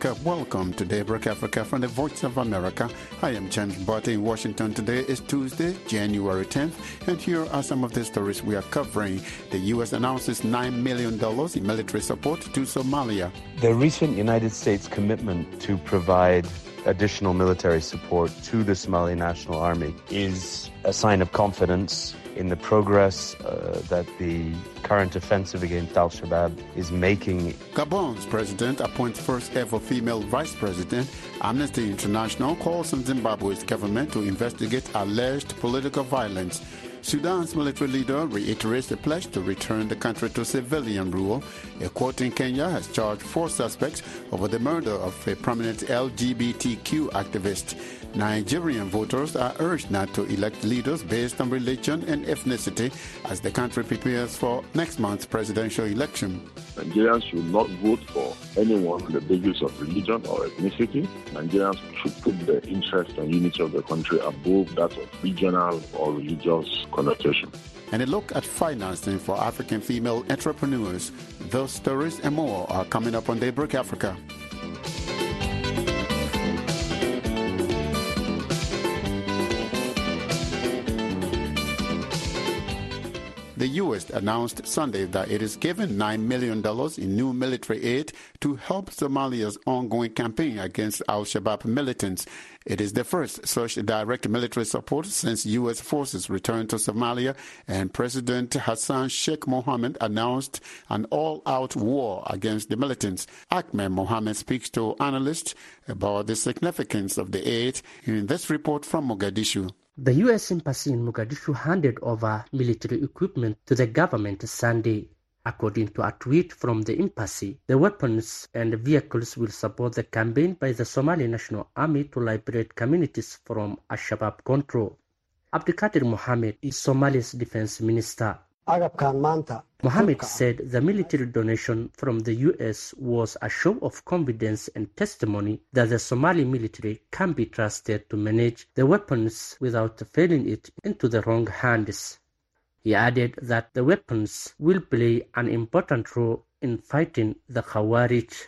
Africa. Welcome to Daybreak Africa from the Voice of America. I am James Butty in Washington. Today is Tuesday, January 10th, and here are some of the stories we are covering. The U.S. announces $9 million in military support to Somalia. The recent United States commitment to provide additional military support to the Somali National Army is a sign of confidence in the progress uh, that the current offensive against Al Shabaab is making. Gabon's president appoints first ever female vice president. Amnesty International calls on Zimbabwe's government to investigate alleged political violence. Sudan's military leader reiterates the pledge to return the country to civilian rule. A court in Kenya has charged four suspects over the murder of a prominent LGBTQ activist. Nigerian voters are urged not to elect leaders based on religion and ethnicity as the country prepares for next month's presidential election. Nigerians should not vote for anyone on the basis of religion or ethnicity. Nigerians should put the interest and unity of the country above that of regional or religious connotation. And a look at financing for African female entrepreneurs. Those stories and more are coming up on Daybreak Africa. The U.S. announced Sunday that it is giving $9 million in new military aid to help Somalia's ongoing campaign against al Shabaab militants. It is the first such direct military support since U.S. forces returned to Somalia and President Hassan Sheikh Mohamud announced an all out war against the militants. Ahmed Mohammed speaks to analysts about the significance of the aid in this report from Mogadishu. The U.S. Embassy in Mogadishu handed over military equipment to the government Sunday. According to a tweet from the embassy, the weapons and vehicles will support the campaign by the Somali National Army to liberate communities from Al-Shabaab control. Abdikadir Mohammed is Somalia's defense minister. Mohammed said the military donation from the US was a show of confidence and testimony that the Somali military can be trusted to manage the weapons without falling it into the wrong hands. He added that the weapons will play an important role in fighting the Khawarij.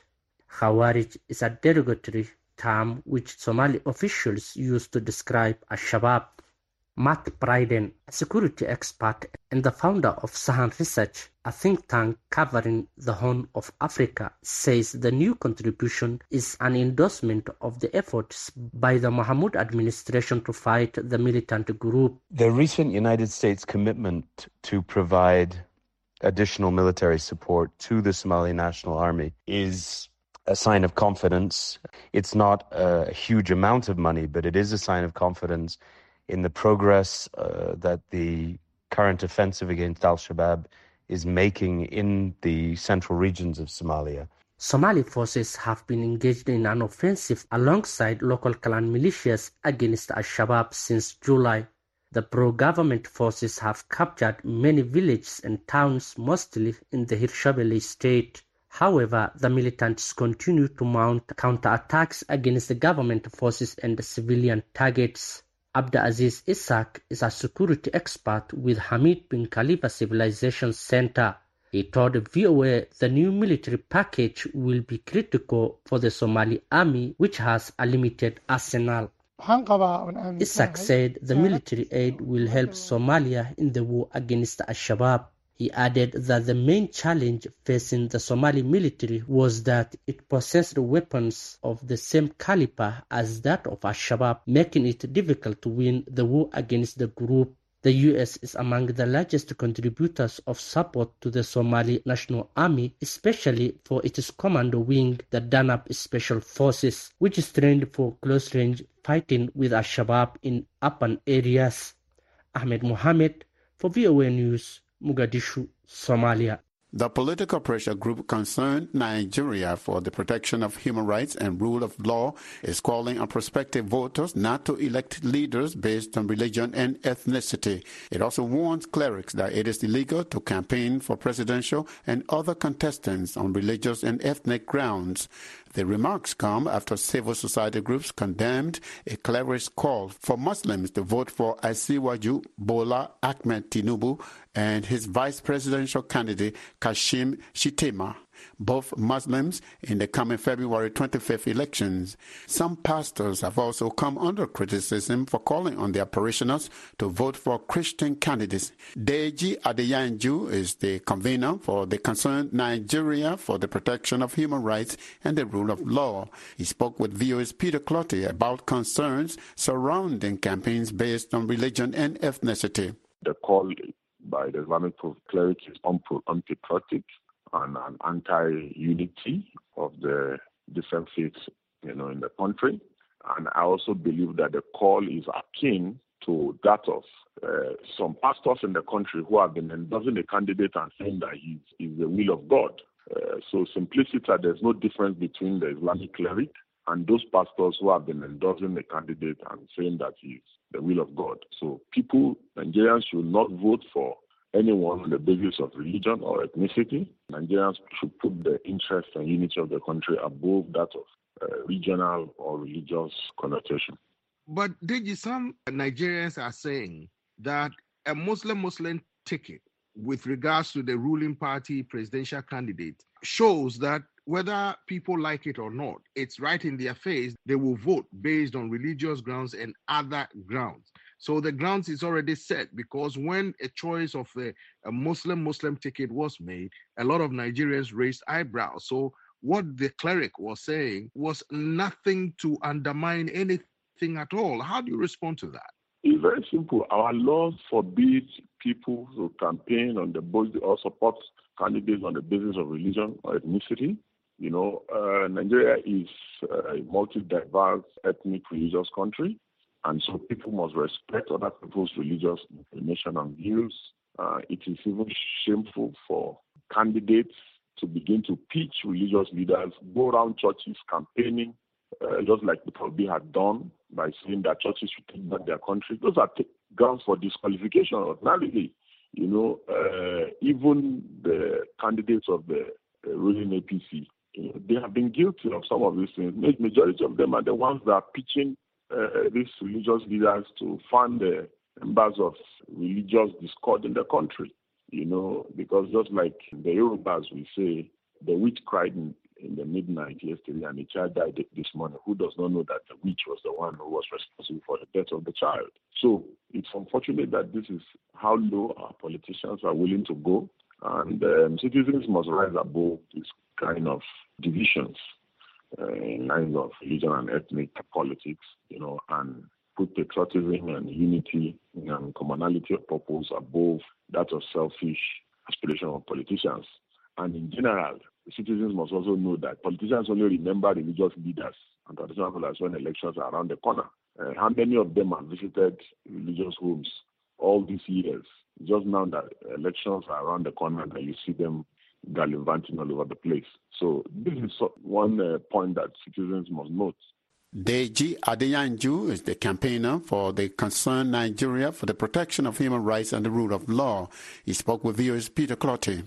Khawarij is a derogatory term which Somali officials use to describe Al-Shabaab. Matt Bryden, a security expert and the founder of Sahan Research, a think tank covering the Horn of Africa, says the new contribution is an endorsement of the efforts by the Mahmoud administration to fight the militant group. The recent United States commitment to provide additional military support to the Somali National Army is a sign of confidence. It's not a huge amount of money, but it is a sign of confidence in the progress uh, that the current offensive against Al Shabaab is making in the central regions of Somalia. Somali forces have been engaged in an offensive alongside local clan militias against Al Shabaab since July. The pro government forces have captured many villages and towns, mostly in the Hirshabelle state. However, the militants continue to mount counterattacks against the government forces and civilian targets. Abdulaziz Isaac is a security expert with Hamid bin Khalifa Civilization Center. He told VOA the new military package will be critical for the Somali army, which has a limited arsenal. Isaac said the military aid will help Somalia in the war against Al-Shabaab. He added that the main challenge facing the Somali military was that it possessed weapons of the same caliber as that of Al-Shabaab, making it difficult to win the war against the group. The US is among the largest contributors of support to the Somali National Army, especially for its commando wing, the Danab Special Forces, which is trained for close-range fighting with Al-Shabaab in urban areas. Ahmed Mohammed for VOA News. Mogadishu, Somalia. The political pressure group concerned Nigeria for the protection of human rights and rule of law is calling on prospective voters not to elect leaders based on religion and ethnicity. It also warns clerics that it is illegal to campaign for presidential and other contestants on religious and ethnic grounds. The remarks come after civil society groups condemned a cleric's call for Muslims to vote for Asiwaju Bola Ahmed Tinubu and his vice presidential candidate Kashim Shettima. Both Muslims, in the coming February 25th elections. Some pastors have also come under criticism for calling on their parishioners to vote for Christian candidates. Deji Adeyanju is the convener for the Concerned Nigeria for the Protection of Human Rights and the Rule of Law. He spoke with VOA's Peter Clottey about concerns surrounding campaigns based on religion and ethnicity. The call by the Islamic cleric is unpatriotic and an anti-unity of the different faiths, you know, in the country. And I also believe that the call is akin to that of uh, some pastors in the country who have been endorsing a candidate and saying that he is the will of God. Uh, so simplicity, there's no difference between the Islamic cleric and those pastors who have been endorsing the candidate and saying that he's the will of God. So people, Nigerians should not vote for anyone on the basis of religion or ethnicity. Nigerians should put the interest and unity of the country above that of uh, regional or religious connotation. But Deji, some Nigerians are saying that a Muslim Muslim ticket with regards to the ruling party presidential candidate shows that whether people like it or not, it's right in their face. They will vote based on religious grounds and other grounds. So the grounds is already set because when a choice of a, a Muslim Muslim ticket was made, a lot of Nigerians raised eyebrows. So what the cleric was saying was nothing to undermine anything at all. How do you respond to that? It's very simple. Our laws forbid people to campaign on the basis or support candidates on the basis of religion or ethnicity. You know, uh, Nigeria is a multi-diverse ethnic religious country, and so people must respect other people's religious inclination and views. Uh, it is even shameful for candidates to begin to pitch religious leaders, go around churches campaigning, uh, just like the Obi had done by saying that churches should take back their country. Those are t- grounds for disqualification ordinarily. You know, uh, even the candidates of the uh, ruling APC, you know, they have been guilty of some of these things. Majority of them are the ones that are pitching uh, these religious leaders to fund the members of religious discord in the country. You know, because just like the Yorubas, we say, the witch cried in in the midnight yesterday and the child died this morning, who does not know that the witch was the one who was responsible for the death of the child? So it's unfortunate that this is how low our politicians are willing to go, and um, citizens must rise above this kind of divisions in lines of religion and ethnic politics, you know, and put patriotism and unity and commonality of purpose above that of selfish aspiration of politicians. And in general, citizens must also know that politicians only remember religious leaders and traditional rulers when elections are around the corner. Uh, how many of them have visited religious homes all these years? Just now that elections are around the corner that you see them gallivanting all over the place. So this is one uh, point that citizens must note. Deji Adeyanju is the campaigner for the Concerned Nigeria for the Protection of Human Rights and the Rule of Law. He spoke with VOA's Peter Clottey.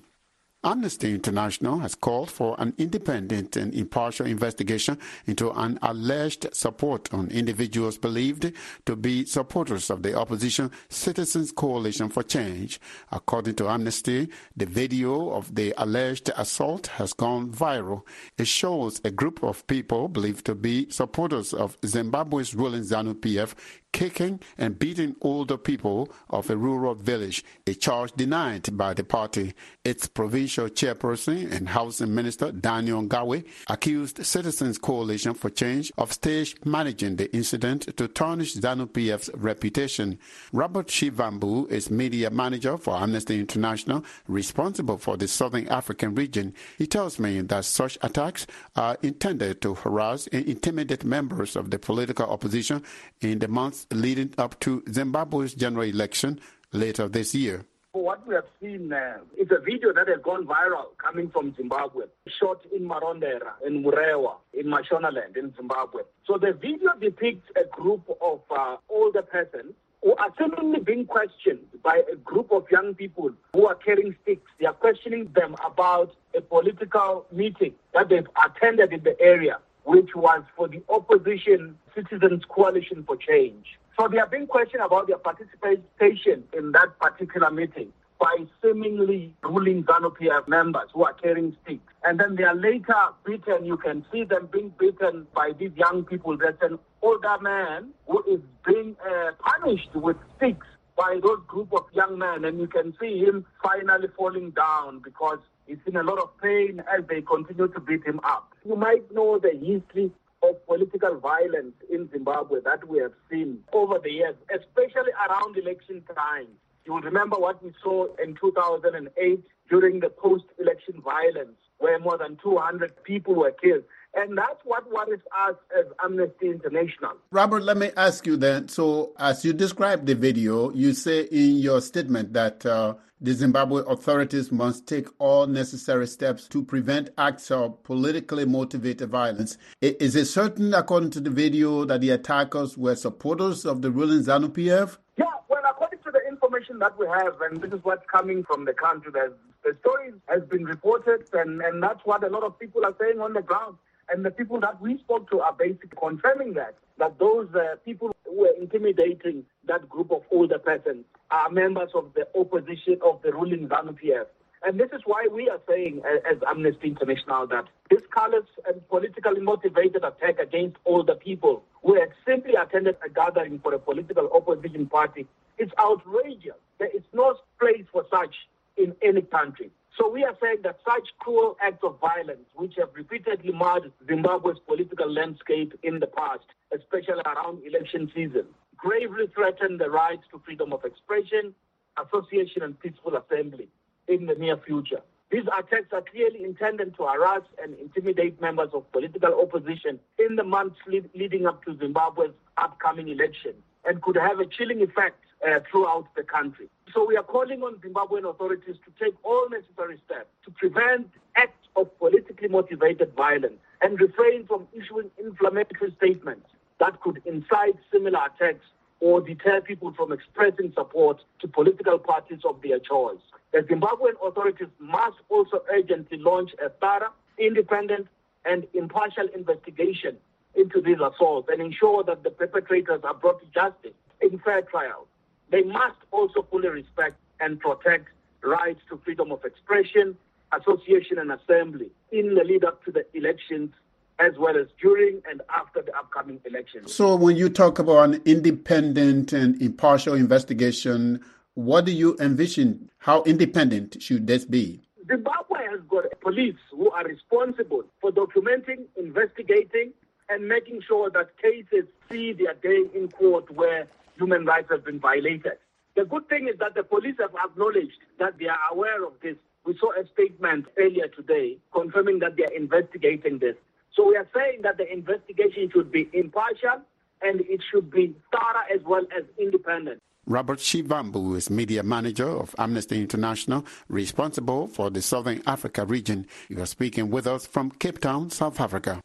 Amnesty International has called for an independent and impartial investigation into an alleged support on individuals believed to be supporters of the opposition Citizens Coalition for Change. According to Amnesty, the video of the alleged assault has gone viral. It shows a group of people believed to be supporters of Zimbabwe's ruling ZANU PF kicking and beating older people of a rural village, a charge denied by the party. Its provincial chairperson and housing minister, Daniel Garwe, accused Citizens Coalition for Change of stage managing the incident to tarnish ZANU-PF's reputation. Robert Shivambu is media manager for Amnesty International, responsible for the Southern African region. He tells me that such attacks are intended to harass and intimidate members of the political opposition in the months leading up to Zimbabwe's general election later this year. What we have seen uh, is a video that has gone viral coming from Zimbabwe, shot in Marondera, in Murewa, in Mashonaland, in Zimbabwe. So the video depicts a group of uh, older persons who are seemingly being questioned by a group of young people who are carrying sticks. They are questioning them about a political meeting that they've attended in the area which was for the opposition Citizens Coalition for Change. So they are being questioned about their participation in that particular meeting. by seemingly ruling ZANU-PF members who are carrying sticks. And then they are later beaten. You can see them being beaten by these young people. There's an older man who is being uh, punished with sticks by those group of young men. And you can see him finally falling down because he's in a lot of pain as they continue to beat him up. You might know the history of political violence in Zimbabwe that we have seen over the years, especially around election time. You will remember what we saw in 2008 during the post-election violence, where more than 200 people were killed. And that's what worries us as Amnesty International. Robert, let me ask you then. So, as you describe the video, you say in your statement that uh, the Zimbabwe authorities must take all necessary steps to prevent acts of politically motivated violence. Is it certain, according to the video, that the attackers were supporters of the ruling ZANU PF? Yeah, well, according to the information that we have, and this is what's coming from the country, the story has been reported, and, and that's what a lot of people are saying on the ground. And the people that we spoke to are basically confirming that, that those uh, people who were intimidating that group of older persons are members of the opposition of the ruling ZANU-PF. And this is why we are saying, as Amnesty International, that this callous and politically motivated attack against older people who had simply attended a gathering for a political opposition party is outrageous. There is no place for such in any country. So we are saying that such cruel acts of violence, which have repeatedly marred Zimbabwe's political landscape in the past, especially around election season, gravely threaten the rights to freedom of expression, association, and peaceful assembly in the near future. These attacks are clearly intended to harass and intimidate members of political opposition in the months lead, leading up to Zimbabwe's upcoming election and could have a chilling effect uh, throughout the country. So we are calling on Zimbabwean authorities to take all necessary steps to prevent acts of politically motivated violence and refrain from issuing inflammatory statements that could incite similar attacks or deter people from expressing support to political parties of their choice. The Zimbabwean authorities must also urgently launch a thorough, independent, and impartial investigation into these assaults and ensure that the perpetrators are brought to justice in fair trials. They must also fully respect and protect rights to freedom of expression, association, and assembly in the lead up to the elections as well as during and after the upcoming elections. So, when you talk about an independent and impartial investigation, what do you envision? How independent should this be? Zimbabwe has got police who are responsible for documenting, investigating, and making sure that cases see their day in court where human rights have been violated. The good thing is that the police have acknowledged that they are aware of this. We saw a statement earlier today confirming that they are investigating this. So we are saying that the investigation should be impartial and it should be thorough as well as independent. Robert Shivambu is media manager of Amnesty International, responsible for the Southern Africa region. You are speaking with us from Cape Town, South Africa.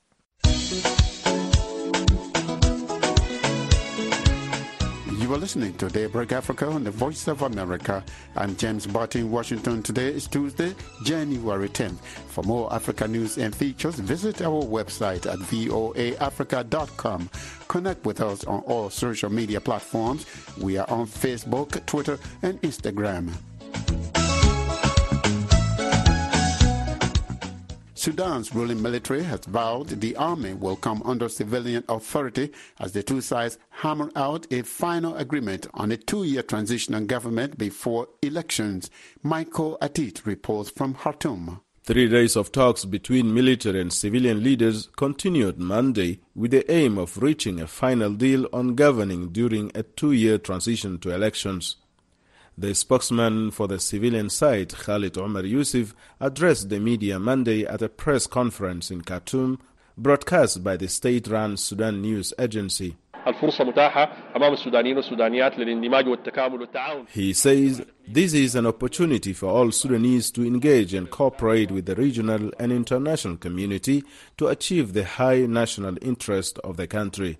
You are listening to Daybreak Africa on the Voice of America. I'm James Barton, Washington. Today is Tuesday, January 10th. For more Africa news and features, visit our website at voaafrica.com. Connect with us on all social media platforms. We are on Facebook, Twitter, and Instagram. Sudan's ruling military has vowed the army will come under civilian authority as the two sides hammer out a final agreement on a two-year transitional government before elections. Michael Atit reports from Khartoum. Three days of talks between military and civilian leaders continued Monday with the aim of reaching a final deal on governing during a two-year transition to elections. The spokesman for the civilian side, Khalid Omar Yusuf, addressed the media Monday at a press conference in Khartoum, broadcast by the state-run Sudan News Agency. He says this is an opportunity for all Sudanese to engage and cooperate with the regional and international community to achieve the high national interest of the country.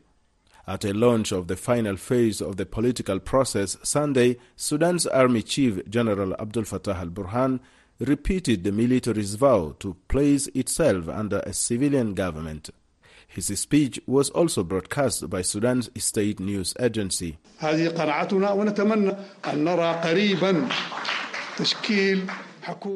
At a launch of the final phase of the political process Sunday, Sudan's Army Chief General Abdel Fattah al Burhan repeated the military's vow to place itself under a civilian government. His speech was also broadcast by Sudan's state news agency.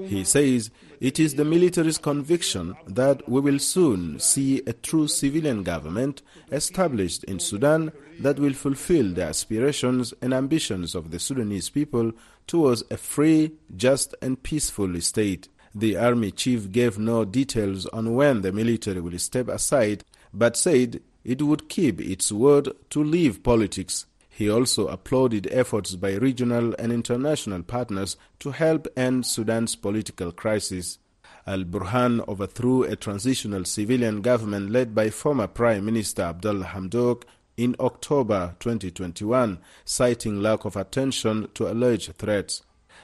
He says it is the military's conviction that we will soon see a true civilian government established in Sudan that will fulfill the aspirations and ambitions of the Sudanese people towards a free, just, and peaceful state. The army chief gave no details on when the military will step aside, but said it would keep its word to leave politics. He also applauded efforts by regional and international partners to help end Sudan's political crisis. Al Burhan overthrew a transitional civilian government led by former Prime Minister Abdullah Hamdok in October 2021, citing lack of attention to alleged threats.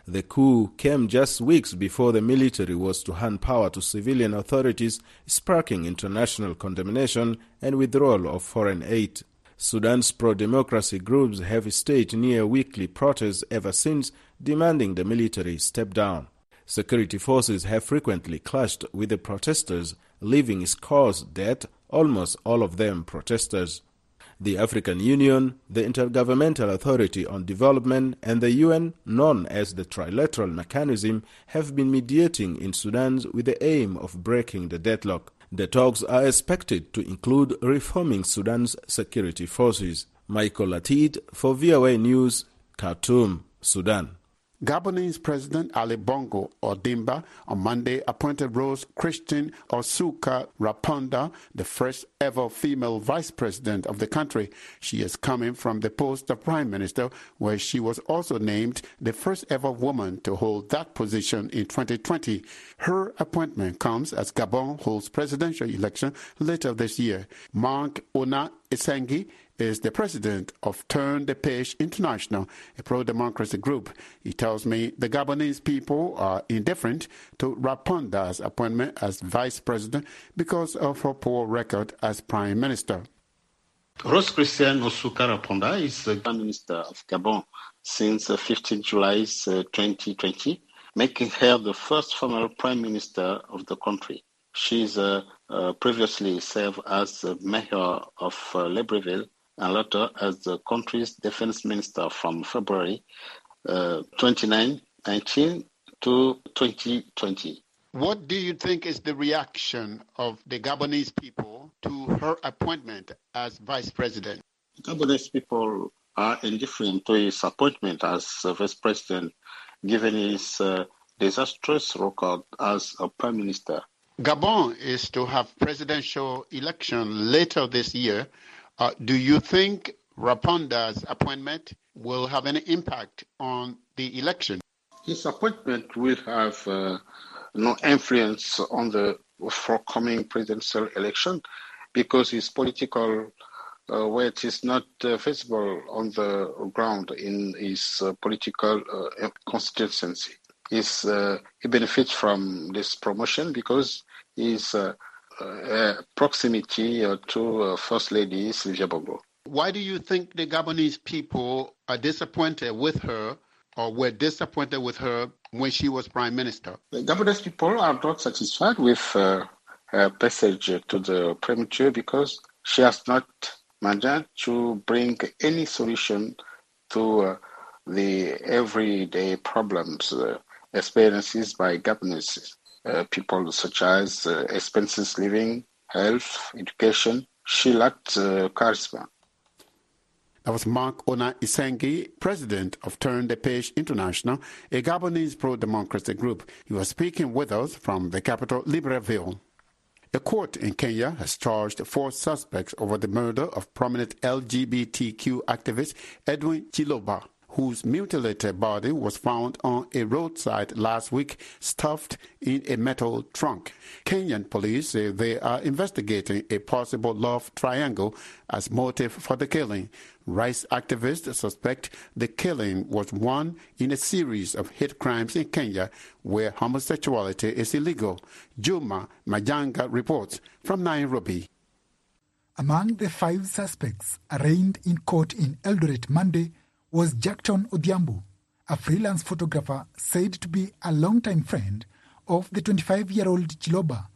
The coup came just weeks before the military was to hand power to civilian authorities, sparking international condemnation and withdrawal of foreign aid. Sudan's pro democracy groups have staged near weekly protests ever since, demanding the military step down. Security forces have frequently clashed with the protesters, leaving scores dead, almost all of them protesters. The African Union, the Intergovernmental Authority on Development, and the UN, known as the Trilateral Mechanism, have been mediating in Sudan with the aim of breaking the deadlock. The talks are expected to include reforming Sudan's security forces. Michael Atit for VOA News, Khartoum, Sudan. Gabonese President Ali Bongo Ondimba on Monday appointed Rose Christine Ossouka Raponda the first ever female vice president of the country. She is coming from the post of prime minister, where she was also named the first ever woman to hold that position in 2020. Her appointment comes as Gabon holds presidential election later this year. Marc Ona Essangui is the president of Turn the Page International, a pro democracy group. He tells me the Gabonese people are indifferent to Raponda's appointment as vice president because of her poor record as prime minister. Rose Christian Ossouka Raponda is the prime minister of Gabon since 15 July 2020, making her the first female prime minister of the country. She's uh, uh, previously served as the mayor of uh, Libreville and later as the country's defense minister from February uh, 2019 to 2020. What do you think is the reaction of the Gabonese people to her appointment as vice president? Gabonese people are indifferent to his appointment as vice president, given his uh, disastrous record as a prime minister. Gabon is to have presidential election later this year. Uh, do you think Raponda's appointment will have any impact on the election? His appointment will have uh, no influence on the forthcoming presidential election because his political uh, weight is not uh, visible on the ground in his uh, political uh, constituency. He's, he benefits from this promotion because his uh, proximity uh, to uh, First Lady Sylvia Bongo. Why do you think the Gabonese people are disappointed with her or were disappointed with her when she was prime minister? The Gabonese people are not satisfied with uh, her passage to the premature because she has not managed to bring any solution to uh, the everyday problems uh, experienced by Gabonese uh, people such as uh, expenses living, health, education. She lacked uh, charisma. That was Marc Ona Essangui, president of Turn the Page International, a Gabonese pro-democracy group. He was speaking with us from the capital, Libreville. A court in Kenya has charged four suspects over the murder of prominent LGBTQ activist Edwin Chiloba whose mutilated body was found on a roadside last week, stuffed in a metal trunk. Kenyan police say they are investigating a possible love triangle as motive for the killing. Rights activists suspect the killing was one in a series of hate crimes in Kenya where homosexuality is illegal. Juma Majanga reports from Nairobi. Among the five suspects arraigned in court in Eldoret Monday was Jackton Odhiambo, a freelance photographer said to be a longtime friend of the 25 year old Chiloba,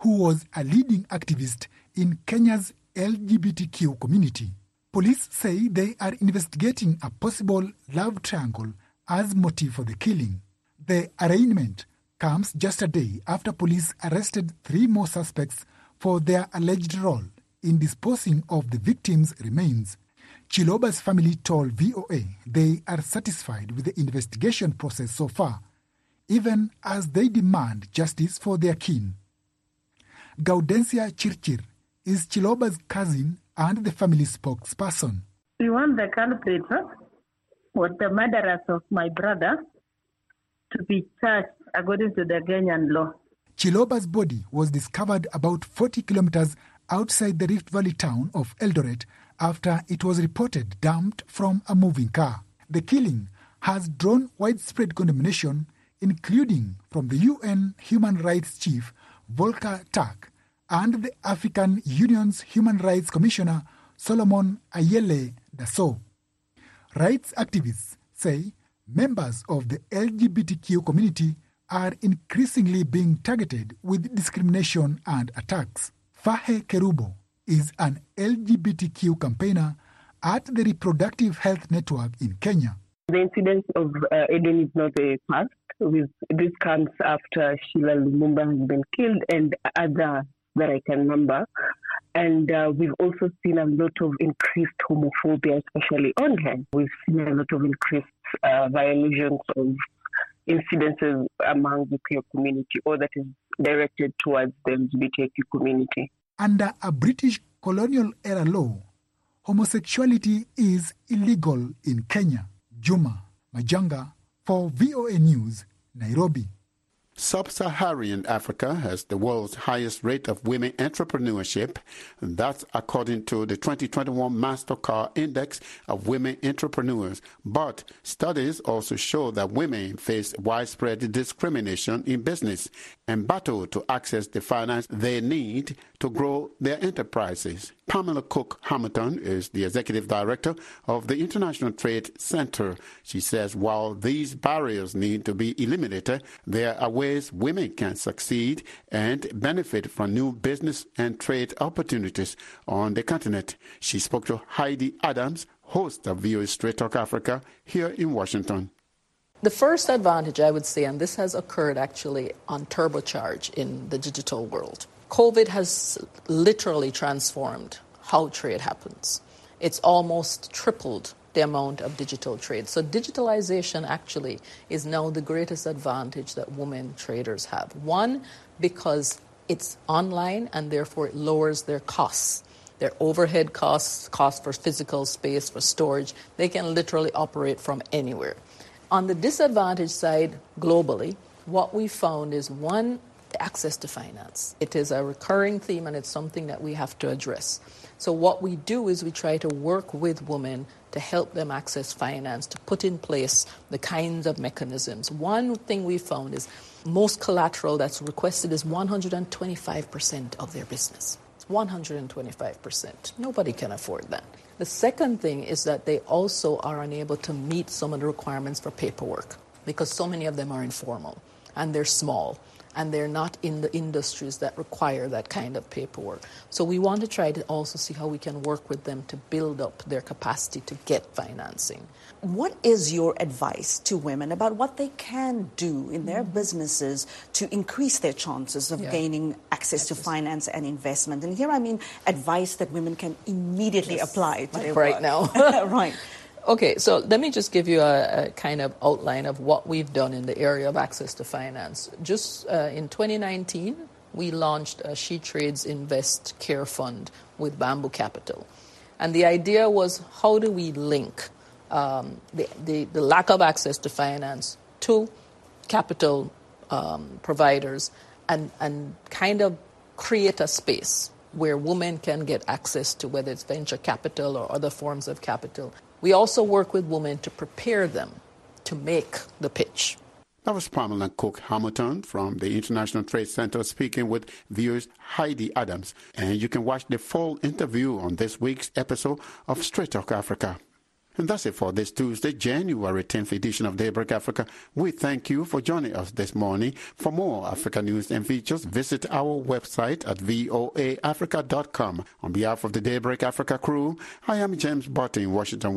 who was a leading activist in Kenya's LGBTQ community. Police say they are investigating a possible love triangle as motive for the killing. The arraignment comes just a day after police arrested three more suspects for their alleged role in disposing of the victims' remains. Chiloba's family told VOA they are satisfied with the investigation process so far, even as they demand justice for their kin. Gaudencia Chirchir is Chiloba's cousin and the family spokesperson. We want the culprits, or the murderers of my brother, to be charged according to the Kenyan law. Chiloba's body was discovered about 40 kilometers outside the Rift Valley town of Eldoret after it was reported dumped from a moving car. The killing has drawn widespread condemnation, including from the UN Human Rights Chief Volker Turk and the African Union's Human Rights Commissioner Solomon Ayele Dersso. Rights activists say members of the LGBTQ community are increasingly being targeted with discrimination and attacks. Fahe Kerubo is an LGBTQ campaigner at the Reproductive Health Network in Kenya. The incident of uh, Eden is not a past. With, this comes after Sheila Lumumba has been killed and other that I can remember. And uh, we've also seen a lot of increased homophobia, especially online. We've seen a lot of increased uh, violations of incidences among the queer community or that is directed towards the LGBTQ community. Under a British colonial era law, homosexuality is illegal in Kenya. Juma Majanga for VOA News, Nairobi. Sub-Saharan Africa has the world's highest rate of women entrepreneurship. That's according to the 2021 Mastercard Index of Women Entrepreneurs. But studies also show that women face widespread discrimination in business and battle to access the finance they need to grow their enterprises. Pamela Coke-Hamilton is the executive director of the International Trade Center. She says while these barriers need to be eliminated, there are ways women can succeed and benefit from new business and trade opportunities on the continent. She spoke to Heidi Adams, host of VOA Straight Talk Africa, here in Washington. The first advantage, I would say, and this has occurred actually on turbocharge in the digital world. COVID has literally transformed how trade happens. It's almost tripled the amount of digital trade. So, digitalization actually is now the greatest advantage that women traders have. One, because it's online and therefore it lowers their costs. Their overhead costs, costs for physical space, for storage, they can literally operate from anywhere. On the disadvantage side, globally, what we found is one, access to finance. It is a recurring theme and it's something that we have to address. So, what we do is we try to work with women to help them access finance, to put in place the kinds of mechanisms. One thing we found is most collateral that's requested is 125% of their business. 125%. Nobody can afford that. The second thing is that they also are unable to meet some of the requirements for paperwork because so many of them are informal and they're small and they're not in the industries that require that kind of paperwork. So we want to try to also see how we can work with them to build up their capacity to get financing. What is your advice to women about what they can do in their mm-hmm. businesses to increase their chances of yeah. gaining access to finance and investment? And here I mean advice that women can immediately yes. apply to their right work. now. right. Okay, so let me just give you a, a, kind of outline of what we've done in the area of access to finance. Just uh, in 2019, we launched a She Trades Invest Care Fund with Bamboo Capital. And the idea was how do we link um, the, the, the, lack of access to finance to capital um, providers and, and kind of create a space where women can get access to whether it's venture capital or other forms of capital we also work with women to prepare them to make the pitch. That was Pamela Coke-Hamilton from the International Trade Center speaking with VOA's Heidi Adams. And you can watch the full interview on this week's episode of Straight Talk Africa. And that's it for this Tuesday, January 10th edition of Daybreak Africa. We thank you for joining us this morning. For more Africa news and features, visit our website at voaafrica.com. On behalf of the Daybreak Africa crew, I am James Butty in Washington.